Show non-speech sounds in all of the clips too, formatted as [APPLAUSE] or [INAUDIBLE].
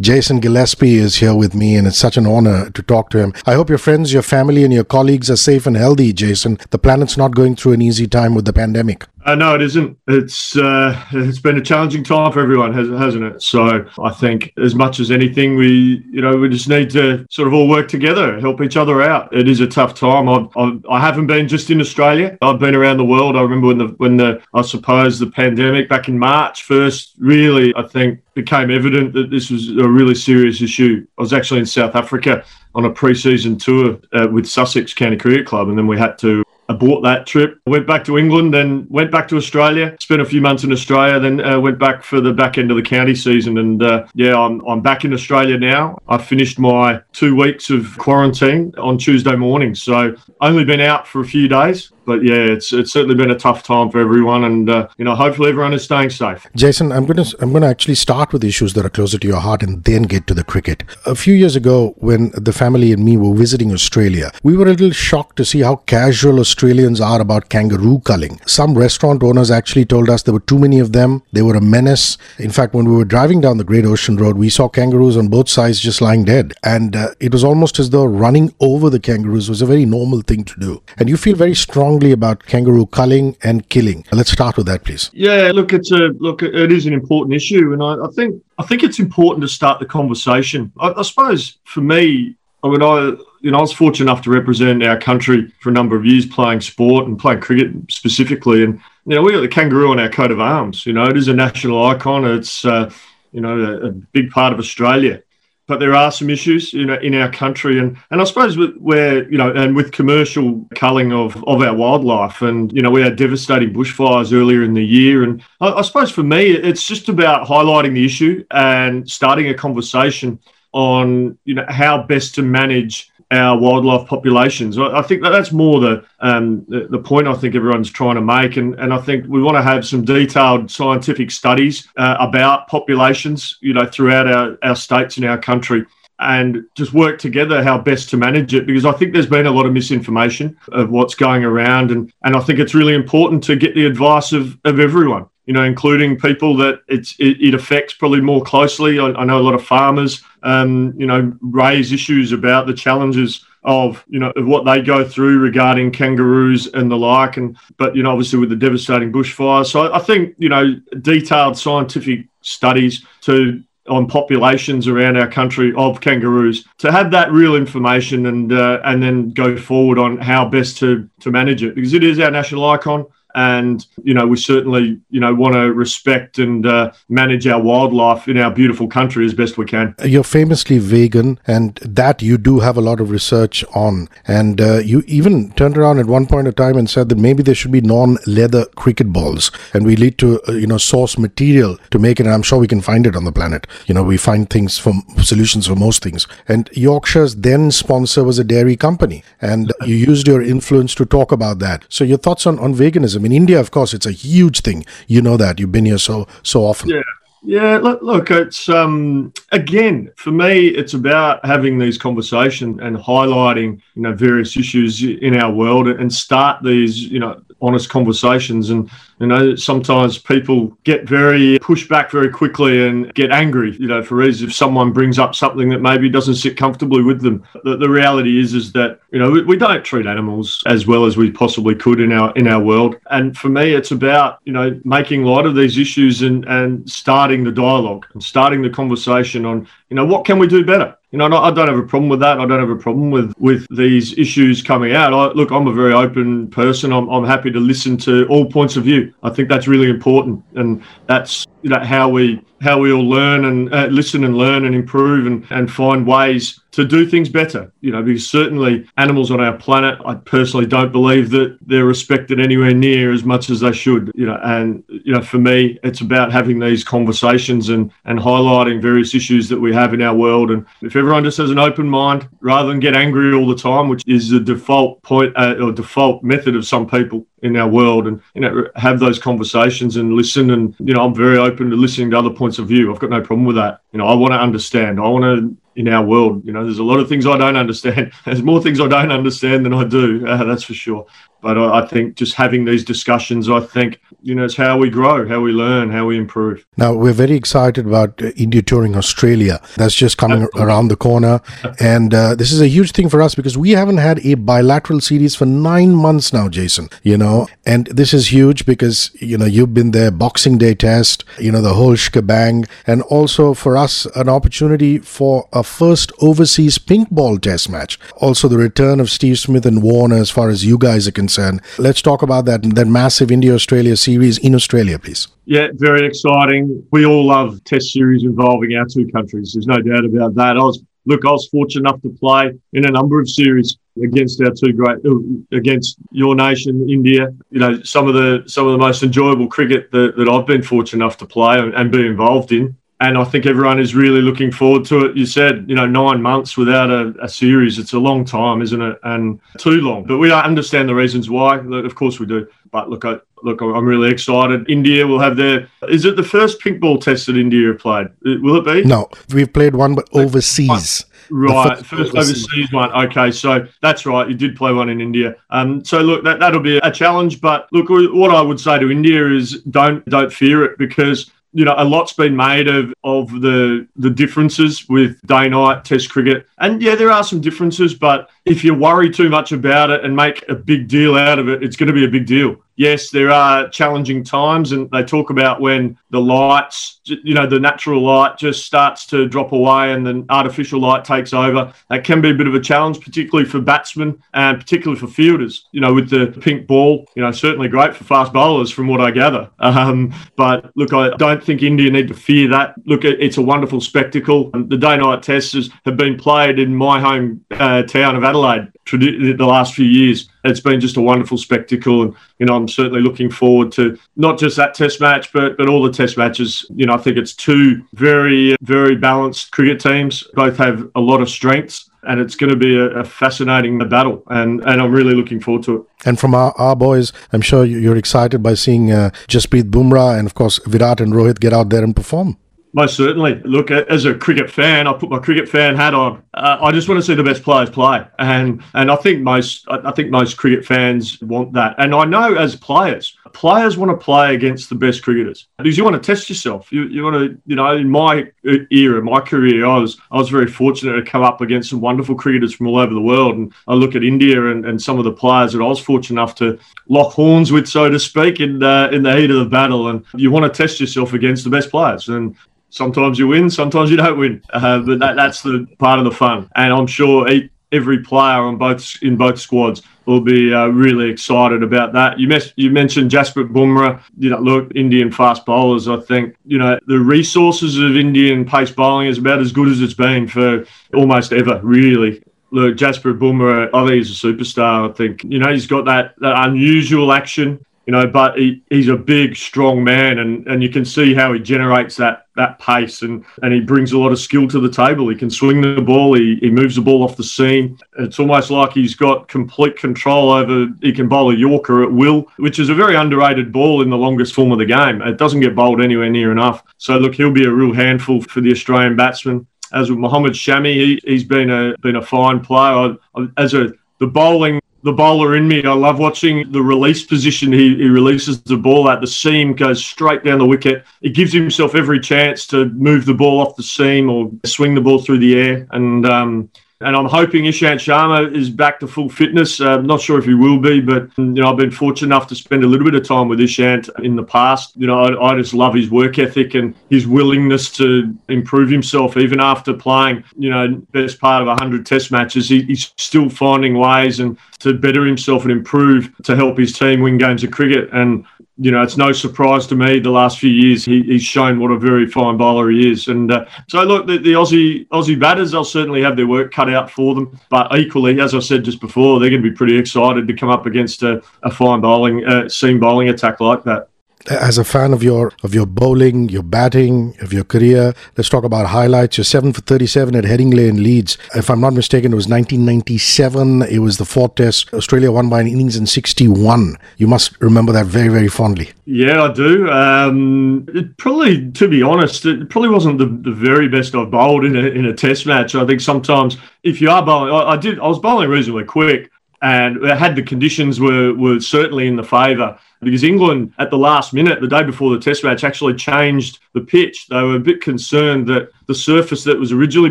Jason Gillespie is here with me, and it's such an honor to talk to him. I hope your friends, your family, and your colleagues are safe and healthy, Jason. The planet's not going through an easy time with the pandemic. Uh, no, it isn't. It's uh, it's been a challenging time for everyone, hasn't it? So I think as much as anything, we you know we just need to sort of all work together, help each other out. It is a tough time. I've, I've I haven't been just in Australia. I've been around the world. I remember when the when the I suppose the pandemic back in March first really I think became evident that this was a really serious issue. I was actually in South Africa on a pre-season tour uh, with Sussex County Cricket Club, and then we had to I bought that trip, went back to England, then went back to Australia, spent a few months in Australia, then uh, went back for the back end of the county season. And uh, yeah, I'm, I'm back in Australia now. I finished my two weeks of quarantine on Tuesday morning. So only been out for a few days but yeah, it's it's certainly been a tough time for everyone, and uh, you know, hopefully everyone is staying safe. Jason, I'm gonna I'm gonna actually start with issues that are closer to your heart, and then get to the cricket. A few years ago, when the family and me were visiting Australia, we were a little shocked to see how casual Australians are about kangaroo culling. Some restaurant owners actually told us there were too many of them. They were a menace. In fact, when we were driving down the Great Ocean Road, we saw kangaroos on both sides just lying dead, and uh, it was almost as though running over the kangaroos was a very normal thing to do. And you feel very strong strongly about kangaroo culling and killing. Let's start with that, please. Yeah, look, it's a look. It is an important issue, and I, I think I think it's important to start the conversation. I, I suppose for me, I mean, I you know, I was fortunate enough to represent our country for a number of years playing sport and playing cricket specifically. And, you know, we got the kangaroo on our coat of arms. You know, it is a national icon. It's, uh, you know, a, a, big part of Australia but there are some issues you know in our country. And and I suppose where you know and with commercial culling of of our wildlife and you know we had devastating bushfires earlier in the year. And I, I suppose for me it's just about highlighting the issue and starting a conversation on you know how best to manage our wildlife populations. I think that that's more the, um, the, the point I think everyone's trying to make, and and I think we want to have some detailed scientific studies uh, about populations, you know, throughout our, our states and our country. And just work together how best to manage it because I think there's been a lot of misinformation of what's going around. And, and I think it's really important to get the advice of, of everyone you know, including people that it's it, it affects probably more closely. I, I, know a lot of farmers, um, you know, raise issues about the challenges of you know of what they go through regarding kangaroos and the like, and but you know, obviously with the devastating bushfires. So I think you know, detailed scientific studies to on populations around our country of kangaroos to have that real information and uh, and then go forward on how best to to manage it because it is our national icon and you know we certainly you know want to respect and uh, manage our wildlife in our beautiful country as best we can. You're famously vegan and that you do have a lot of research on. And uh, you even turned around at one point of time and said that maybe there should be non-leather cricket balls. And we need to uh, you know source material to make it and i'm sure we can find it on the planet. You know we find things for solutions for most things. And yorkshire's then sponsor was a dairy company. And you used your influence to talk about that. So your thoughts on, on veganism in India, of course, it's a huge thing. You know that. You've been here so so often. Yeah. Yeah, look, look, it's um, again for me, it's about having these conversations and highlighting, you know, various issues in our world, and start these, you know, honest conversations. And you know, sometimes people get very pushed back very quickly and get angry, you know, for reasons if someone brings up something that maybe doesn't sit comfortably with them. The, the reality is, is that you know we, we, don't treat animals as well as we possibly could in our in our world. And for me, it's about you know making light of these issues and and starting the dialogue and starting the conversation on you know what can we do better you know, I don't have a problem with that. I don't have a problem with with these issues coming out. I, look, I'm a very open person. I'm, I'm happy to listen to all points of view. I think that's really important, and that's you know how we how we all learn and uh, listen and learn and improve and, and find ways to do things better you know because certainly animals on our planet i personally don't believe that they're respected anywhere near as much as they should you know and you know for me it's about having these conversations and and highlighting various issues that we have in our world. And if everyone just has an open mind rather than get angry all the time which is the default point uh, or default method of some people in our world and you know have those conversations and listen and you know I'm very open to listening to other points of view. I've got no problem with that. You know I want to understand. I want to in our world you know there's a lot of things I don't understand [LAUGHS] there's more things I don't understand than I do uh, that's for sure But I, I think just having these discussions, I think you know, it's how we grow, how we learn, how we improve. Now, we're very excited about uh, India touring Australia. That's just coming Absolutely. around the corner. And uh, this is a huge thing for us because we haven't had a bilateral series for nine months now, Jason, you know. And this is huge because, you know, you've been there, Boxing Day test, you know, the whole shkabang. And also for us, an opportunity for a first overseas pink ball test match. Also, the return of Steve Smith and Warner as far as you guys are concerned. Let's talk about that, that massive India Australia series in Australia, please? Yeah, very exciting. We all love Test series involving our two countries. There's no doubt about that. I was look, I was fortunate enough to play in a number of series against our two great uh, against your nation, India. You know, some of the some of the most enjoyable cricket that, that I've been fortunate enough to play and, and be involved in and I think everyone is really looking forward to it. You said, you know, nine months without a, a, series, it's a long time, isn't it? And too long. But we understand the reasons why. Of course we do. But look, I, look, I'm really excited. India will have their. Is it the first pink ball test that India have played? Will it be? No, we've played one, but overseas. Right, first, first overseas. overseas one. Okay, so that's right. You did play one in India. Um, so look, that that'll be a challenge. But look, what I would say to India is don't don't fear it because you know, a lot's been made of of the the differences with day night Test cricket, and yeah, there are some differences. But if you worry too much about it and make a big deal out of it, it's going to be a big deal yes, there are challenging times, and they talk about when the lights, you know, the natural light just starts to drop away and the artificial light takes over. That can be a bit of a challenge, particularly for batsmen and particularly for fielders. You know, with the pink ball, you know, certainly great for fast bowlers, from what I gather. Um, but look, I don't think India need to fear that. Look, it's a wonderful spectacle. The day night tests have been played in my home uh, town of Adelaide the last few years. It's been just a wonderful spectacle, and you know I'm certainly looking forward to not just that Test match, but but all the Test matches. You know I think it's two very very balanced cricket teams. Both have a lot of strengths, and it's going to be a, a, fascinating battle, and, and I'm really looking forward to it. And from our, our boys, I'm sure you're excited by seeing uh, Jasprit Bumrah and, of course, Virat and Rohit get out there and perform. Most certainly. Look, as a cricket fan, I put my cricket fan hat on. Uh, I just want to see the best players play, and and I think most I think most cricket fans want that. And I know as players, players want to play against the best cricketers because you want to test yourself. You, you want to, you know, in my era, my career, I was I was very fortunate to come up against some wonderful cricketers from all over the world. And I look at India and, and some of the players that I was fortunate enough to lock horns with, so to speak, in uh, in the heat of the battle. And you want to test yourself against the best players. And sometimes you win, sometimes you don't win. Uh, but that, that's the part of the fun. And I'm sure every player on both in both squads will be uh, really excited about that. You, mes- you mentioned Jasprit Bumrah. You know, look, Indian fast bowlers. I think you know the resources of Indian pace bowling is about as good as it's been for almost ever. Really, look, Jasprit Bumrah. I think he's a superstar. I think you know he's got that, that unusual action you know, but he, he's a big, strong man, and, and you can see how he generates that that pace, and, and he brings a lot of skill to the table. He can swing the ball, he, he moves the ball off the seam. It's almost like he's got complete control over. He can bowl a Yorker at will, which is a very underrated ball in the longest form of the game. It doesn't get bowled anywhere near enough. So look, he'll be a real handful for the Australian batsman. As with Mohammad Shami, he, he's been a been a fine player. I, as a the bowling the bowler in me. I love watching the release position. He, he releases the ball at the seam, goes straight down the wicket. He gives himself every chance to move the ball off the seam or swing the ball through the air. And um, and I'm hoping Ishant Sharma is back to full fitness. Uh, not sure if he will be, but you know I've been fortunate enough to spend a little bit of time with Ishant in the past. You know I, I just love his work ethic and his willingness to improve himself, even after playing you know best part of 100 Test matches. He, he's still finding ways and to better himself and improve to help his team win games of cricket. And you know, it's no surprise to me the last few years he, he's shown what a very fine bowler he is. And uh, so, look, the, the, Aussie Aussie batters, they'll certainly have their work cut out for them. But equally, as I said just before, they're going to be pretty excited to come up against a, a fine bowling, uh, seam bowling attack like that as a fan of your of your bowling, your batting, of your career, let's talk about highlights. You're seven for thirty-seven at Headingley in Leeds. If I'm not mistaken, it was 1997. It was the fourth Test. Australia won by an innings in 61. You must remember that very very fondly. Yeah, I do. Um, it probably, to be honest, it probably wasn't the, the very best I've bowled in a in a Test match. I think sometimes if you are bowling, I, I did. I was bowling reasonably quick and had the conditions were were certainly in the favour because England at the last minute, the day before the Test match, actually changed the pitch. They were a bit concerned that the surface that was originally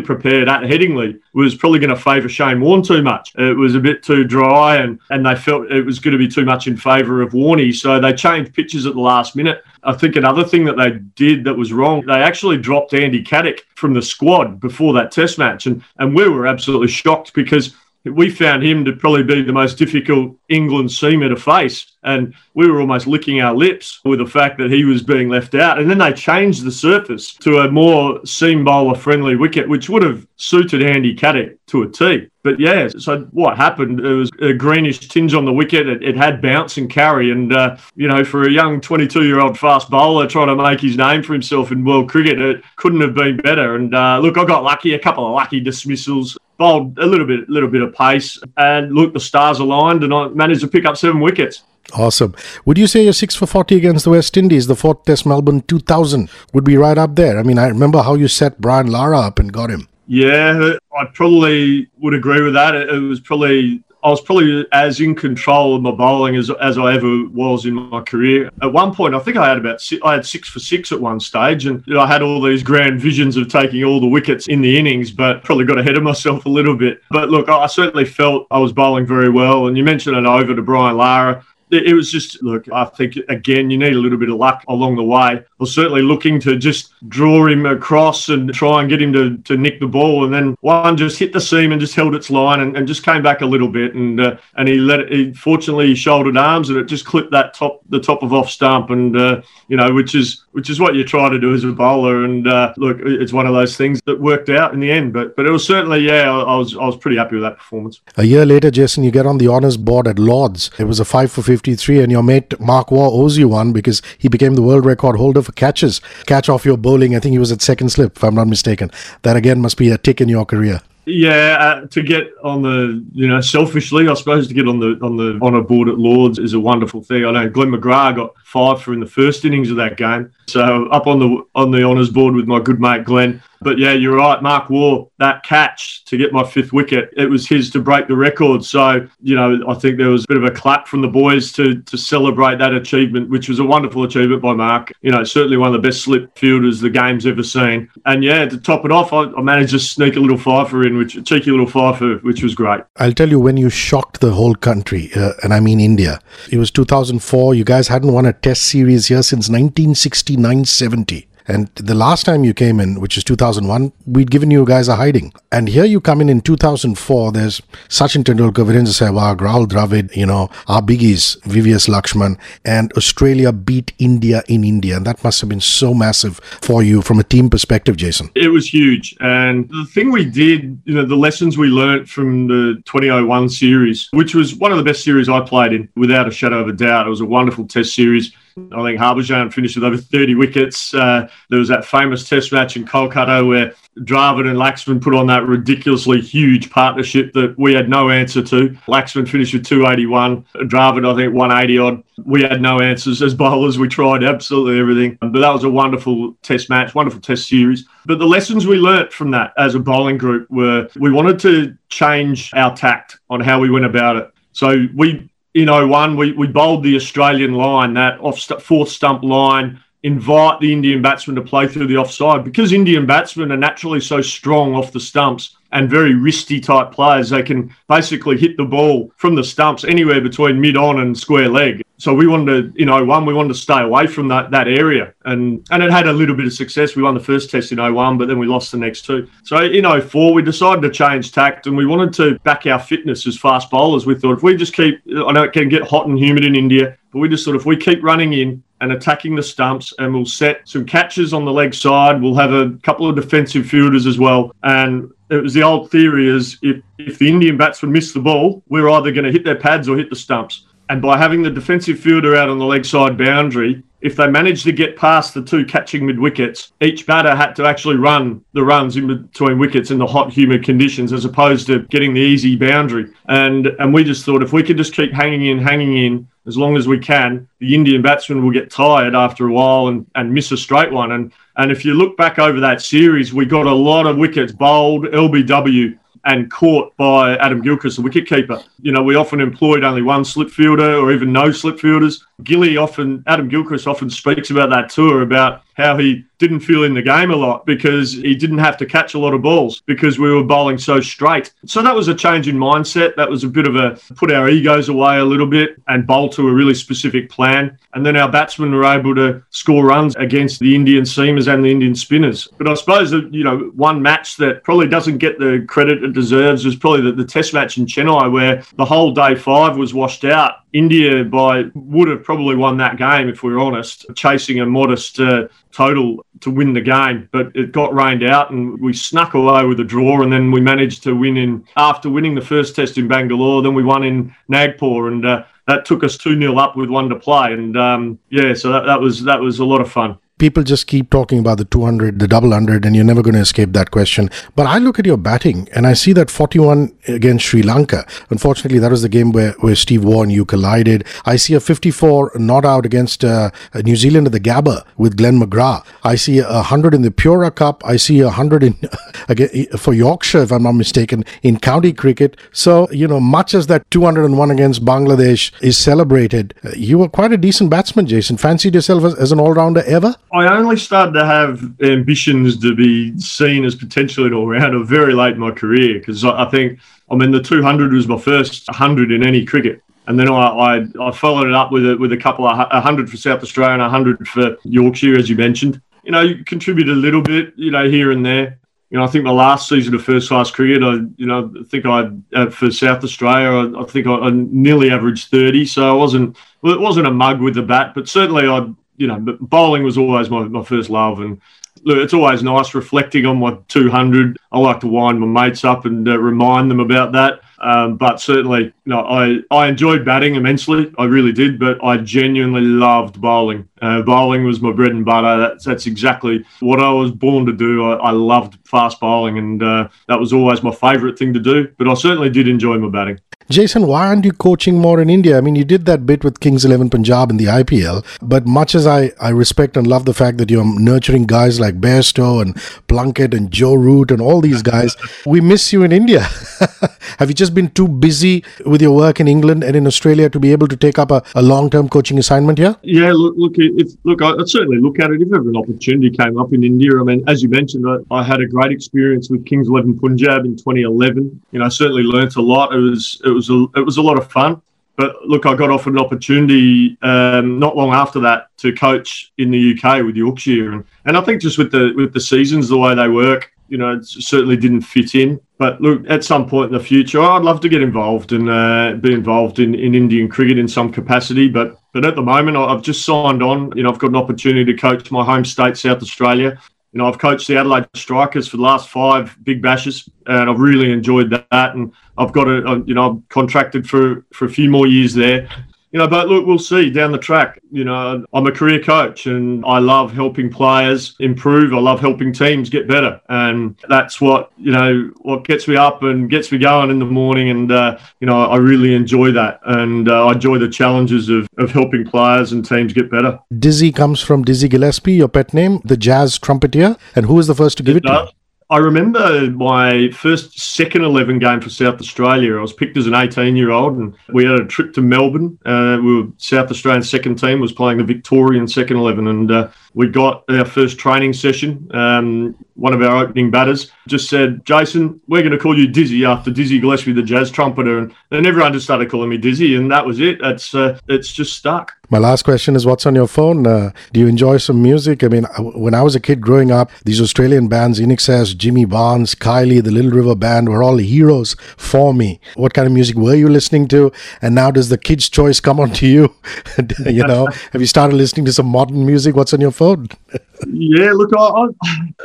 prepared at Headingley was probably going to favour Shane Warne too much. It was a bit too dry, and and they felt it was going to be too much in favour of Warney, so they changed pitches at the last minute. I think another thing that they did that was wrong, they actually dropped Andy Caddick from the squad before that Test match, and and we were absolutely shocked because we found him to probably be the most difficult England seamer to face. And we were almost licking our lips with the fact that he was being left out. And then they changed the surface to a more seam bowler friendly wicket, which would have suited Andy Caddick to a T. But yeah, so what happened? It was a greenish tinge on the wicket. It, it had bounce and carry. And, uh, you know, for a young 22 year old fast bowler trying to make his name for himself in world cricket, it couldn't have been better. And uh, look, I got lucky, a couple of lucky dismissals bowled a little bit, little bit of pace, and look, the stars aligned, and I managed to pick up seven wickets. Awesome. Would you say you're six for 40 against the West Indies, the fourth Test Melbourne 2000 would be right up there? I mean, I remember how you set Brian Lara up and got him. Yeah, I probably would agree with that. It was probably I was probably as in control of my bowling as, as I ever was in my career. At one point, I think I had about six, I had six for six at one stage, and I had all these grand visions of taking all the wickets in the innings, but probably got ahead of myself a little bit. But look, I certainly felt I was bowling very well, and you mentioned it over to Brian Lara it was just look. I think again, you need a little bit of luck along the way. I was certainly looking to just draw him across and try and get him to, to nick the ball, and then one just hit the seam and just held its line and, and just came back a little bit, and uh, and he let it. He, fortunately, he shouldered arms and it just clipped that top the top of off stump, and uh, you know, which is which is what you try to do as a bowler. And uh, look, it's one of those things that worked out in the end. But but it was certainly yeah, I, I was I was pretty happy with that performance. A year later, Jason, you get on the honours board at Lords. It was a five for fifty 53, and your mate Mark Waugh owes you one because he became the world record holder for catches. Catch off your bowling, I think he was at second slip, if I'm not mistaken. That again must be a tick in your career. Yeah, uh, to get on the you know selfishly, I suppose to get on the on the honour board at Lords is a wonderful thing. I know Glenn McGrath got five for in the first innings of that game, so up on the on the honours board with my good mate Glenn. But yeah, you're right, Mark Waugh. That catch to get my fifth wicket, it was his to break the record. So you know, I think there was a bit of a clap from the boys to to celebrate that achievement, which was a wonderful achievement by Mark. You know, certainly one of the best slip fielders the game's ever seen. And yeah, to top it off, I, I managed to sneak a little fifer in, which a cheeky little fifer, which was great. I'll tell you when you shocked the whole country, uh, and I mean India. It was 2004. You guys hadn't won a Test series here since 1969-70. And the last time you came in, which is 2001, we'd given you guys a hiding. And here you come in in 2004. There's Sachin Tendulkar, Virendra Sehwag, Rahul Dravid, you know, our biggies, VVS Laxman, and Australia beat India in India. And that must have been so massive for you from a team perspective, Jason. It was huge. And the thing we did, you know, the lessons we learnt from the 2001 series, which was one of the best series I played in, without a shadow of a doubt. It was a wonderful test series. I think Harbhajan finished with over 30 wickets. Uh, there was that famous test match in Kolkata where Dravid and Laxman put on that ridiculously huge partnership that we had no answer to. Laxman finished with 281, Dravid, I think, 180 odd. We had no answers as bowlers. We tried absolutely everything. But that was a wonderful test match, wonderful test series. But the lessons we learnt from that as a bowling group were we wanted to change our tact on how we went about it. So we in 01, we, we bowled the Australian line, that off st- fourth stump line, invite the Indian batsmen to play through the offside. Because Indian batsmen are naturally so strong off the stumps, and very wristy type players. They can basically hit the ball from the stumps anywhere between mid on and square leg. So we wanted to, you know, one, we wanted to stay away from that, that area. And and it had a little bit of success. We won the first test in 01, but then we lost the next two. So in 04, we decided to change tact and we wanted to back our fitness as fast bowlers. We thought if we just keep, I know it can get hot and humid in India, but we just thought if we keep running in and attacking the stumps and we'll set some catches on the leg side, we'll have a couple of defensive fielders as well. And it was the old theory is if, if the Indian batsmen miss the ball, we're either going to hit their pads or hit the stumps. And by having the defensive fielder out on the leg side boundary, if they managed to get past the two catching mid wickets, each batter had to actually run the runs in between wickets in the hot, humid conditions, as opposed to getting the easy boundary. And and we just thought if we could just keep hanging in, hanging in as long as we can, the Indian batsmen will get tired after a while and, and miss a straight one. And and if you look back over that series, we got a lot of wickets bowled. LBW and caught by Adam Gilchrist, the wicketkeeper. You know, we often employed only one slip fielder or even no slip fielders. Gilly often, Adam Gilchrist often speaks about that tour about how he didn't feel in the game a lot because he didn't have to catch a lot of balls because we were bowling so straight. So that was a change in mindset. That was a bit of a put our egos away a little bit and bowl to a really specific plan. And then our batsmen were able to score runs against the Indian seamers and the Indian spinners. But I suppose that, you know, one match that probably doesn't get the credit it deserves was probably the, the test match in Chennai where the whole day five was washed out India by would have probably won that game if we are honest, chasing a modest uh, total to win the game, but it got rained out and we snuck away with a draw, and then we managed to win in after winning the first test in Bangalore. Then we won in Nagpur, and uh, that took us two 0 up with one to play, and um, yeah, so that, that was that was a lot of fun people just keep talking about the 200, the double hundred, and you're never going to escape that question. But I look at your batting and I see that 41 against Sri Lanka. Unfortunately, that was the game where, where Steve Waugh and you collided. I see a 54 not out against uh, New Zealand at the Gabba with Glenn McGrath. I see a 100 in the Pura Cup. I see a 100 in [LAUGHS] again for Yorkshire, if I'm not mistaken, in county cricket. So, you know, much as that 201 against Bangladesh is celebrated, you were quite a decent batsman, Jason. Fancied yourself as, as an all rounder ever? I only started to have ambitions to be seen as potentially an all rounder very late in my career because I think, I mean, the 200 was my first 100 in any cricket. And then I, I, I followed it up with a, with a couple of 100 for South Australia and 100 for Yorkshire, as you mentioned. You know, you contributed a little bit, you know, here and there. You know, I think my last season of first class cricket, I, you know, I think I uh, for South Australia, I, I think I, I, nearly averaged thirty. So I wasn't, well, it wasn't a mug with the bat, but certainly I, you know, but bowling was always my, my first love. And look, it's always nice reflecting on my 200. I like to wind my mates up and uh, remind them about that. Um, but certainly, you know, I, I enjoyed batting immensely. I really did, but I genuinely loved bowling. Uh, bowling was my bread and butter. That's, that's exactly what I was born to do. I, I loved fast bowling, and uh, that was always my favourite thing to do. But I certainly did enjoy my batting. Jason, why aren't you coaching more in India? I mean, you did that bit with Kings 11 Punjab in the IPL, but much as I, I respect and love the fact that you're nurturing guys like Bairstow and Plunkett and Joe Root and all these guys, [LAUGHS] we miss you in India. [LAUGHS] Have you just been too busy with your work in England and in Australia to be able to take up a, a long term coaching assignment here? Yeah, look, look, if, look, I'd certainly look at it if ever an opportunity came up in India. I mean, as you mentioned, I, I had a great experience with Kings 11 Punjab in 2011. You know, I certainly learnt a lot. It was, it was was a, it was a lot of fun. But look, I got offered an opportunity um, not long after that to coach in the UK with Yorkshire, and, and I think just with the with the seasons the way they work, you know, it certainly didn't fit in. But look, at some point in the future, I'd love to get involved and uh, be involved in, in Indian cricket in some capacity. But but at the moment, I've just signed on. You know, I've got an opportunity to coach my home state, South Australia, you know, I've coached the Adelaide Strikers for the last five big bashes, and I've really enjoyed that. And I've got a, you know, I'm contracted for for a few more years there you know, but look, we'll see down the track. You know, I'm a career coach and I love helping players improve. I love helping teams get better. And that's what, you know, what gets me up and gets me going in the morning. And, uh, you know, I really enjoy that. And uh, I enjoy the challenges of, of helping players and teams get better. Dizzy comes from Dizzy Gillespie, your pet name, the jazz trumpeter. And who was the first to give it, it to you? I remember my first second 11 game for South Australia. I was picked as an 18 year old and we had a trip to Melbourne. Uh, we were South Australian second team was playing the Victorian second 11 and uh, we got our first training session. Um, one of our opening batters just said, Jason, we're going to call you Dizzy after Dizzy Gillespie, the jazz trumpeter. And then everyone just started calling me Dizzy and that was it. That's, uh, it's just stuck. My last question is what's on your phone? Uh, do you enjoy some music? I mean, when I was a kid growing up, these Australian bands, INXS, Jimmy Barnes, Kylie, the Little River Band, were all heroes for me. What kind of music were you listening to? And now does the kid's choice come on to you? [LAUGHS] you know, [LAUGHS] have you started listening to some modern music? What's on your phone? yeah, look, I, I,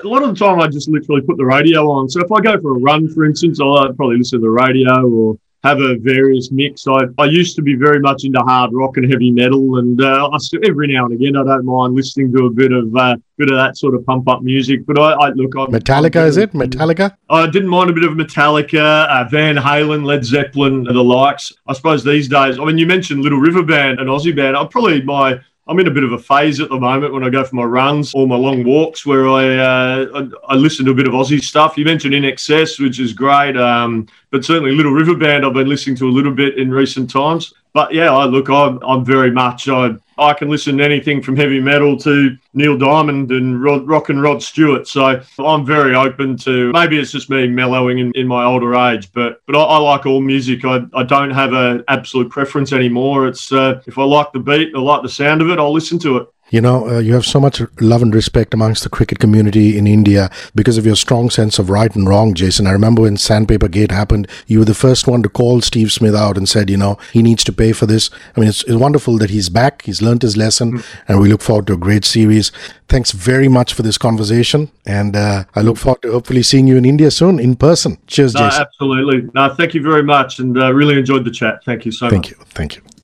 a lot of the time I just literally put the radio on. So if I go for a run, for instance, I'll probably listen to the radio or have a various mix. I, I used to be very much into hard rock and heavy metal, and uh, I still, every now and again I don't mind listening to a bit of uh, bit of that sort of pump up music. But I, I look, I'm, Metallica I'm, is it? Metallica? I didn't mind a bit of Metallica, uh, Van Halen, Led Zeppelin, the likes. I suppose these days, I mean, you mentioned Little River Band, an Aussie band. I probably my I'm in a bit of a phase at the moment when I go for my runs or my long walks where I uh, I, I, listen to a bit of Aussie stuff. You mentioned INXS, which is great, um, but certainly Little River Band I've been listening to a little bit in recent times. But yeah, I look, I'm, I'm very much I I can listen to anything from heavy metal to Neil Diamond and Rod, Rock and Rod Stewart. So I'm very open to maybe it's just me mellowing in, in my older age, but but I, I like all music. I, I don't have an absolute preference anymore. It's uh, if I like the beat, I like the sound of it, I'll listen to it. You know, uh, you have so much love and respect amongst the cricket community in India because of your strong sense of right and wrong, Jason. I remember when Sandpaper Gate happened, you were the first one to call Steve Smith out and said, you know, he needs to pay for this. I mean, it's, it's wonderful that he's back. He's learned his lesson, mm. and we look forward to a great series. Thanks very much for this conversation, and uh, I look forward to hopefully seeing you in India soon in person. Cheers, no, Jason. Absolutely. No, thank you very much, and uh, really enjoyed the chat. Thank you so thank much. Thank you. Thank you.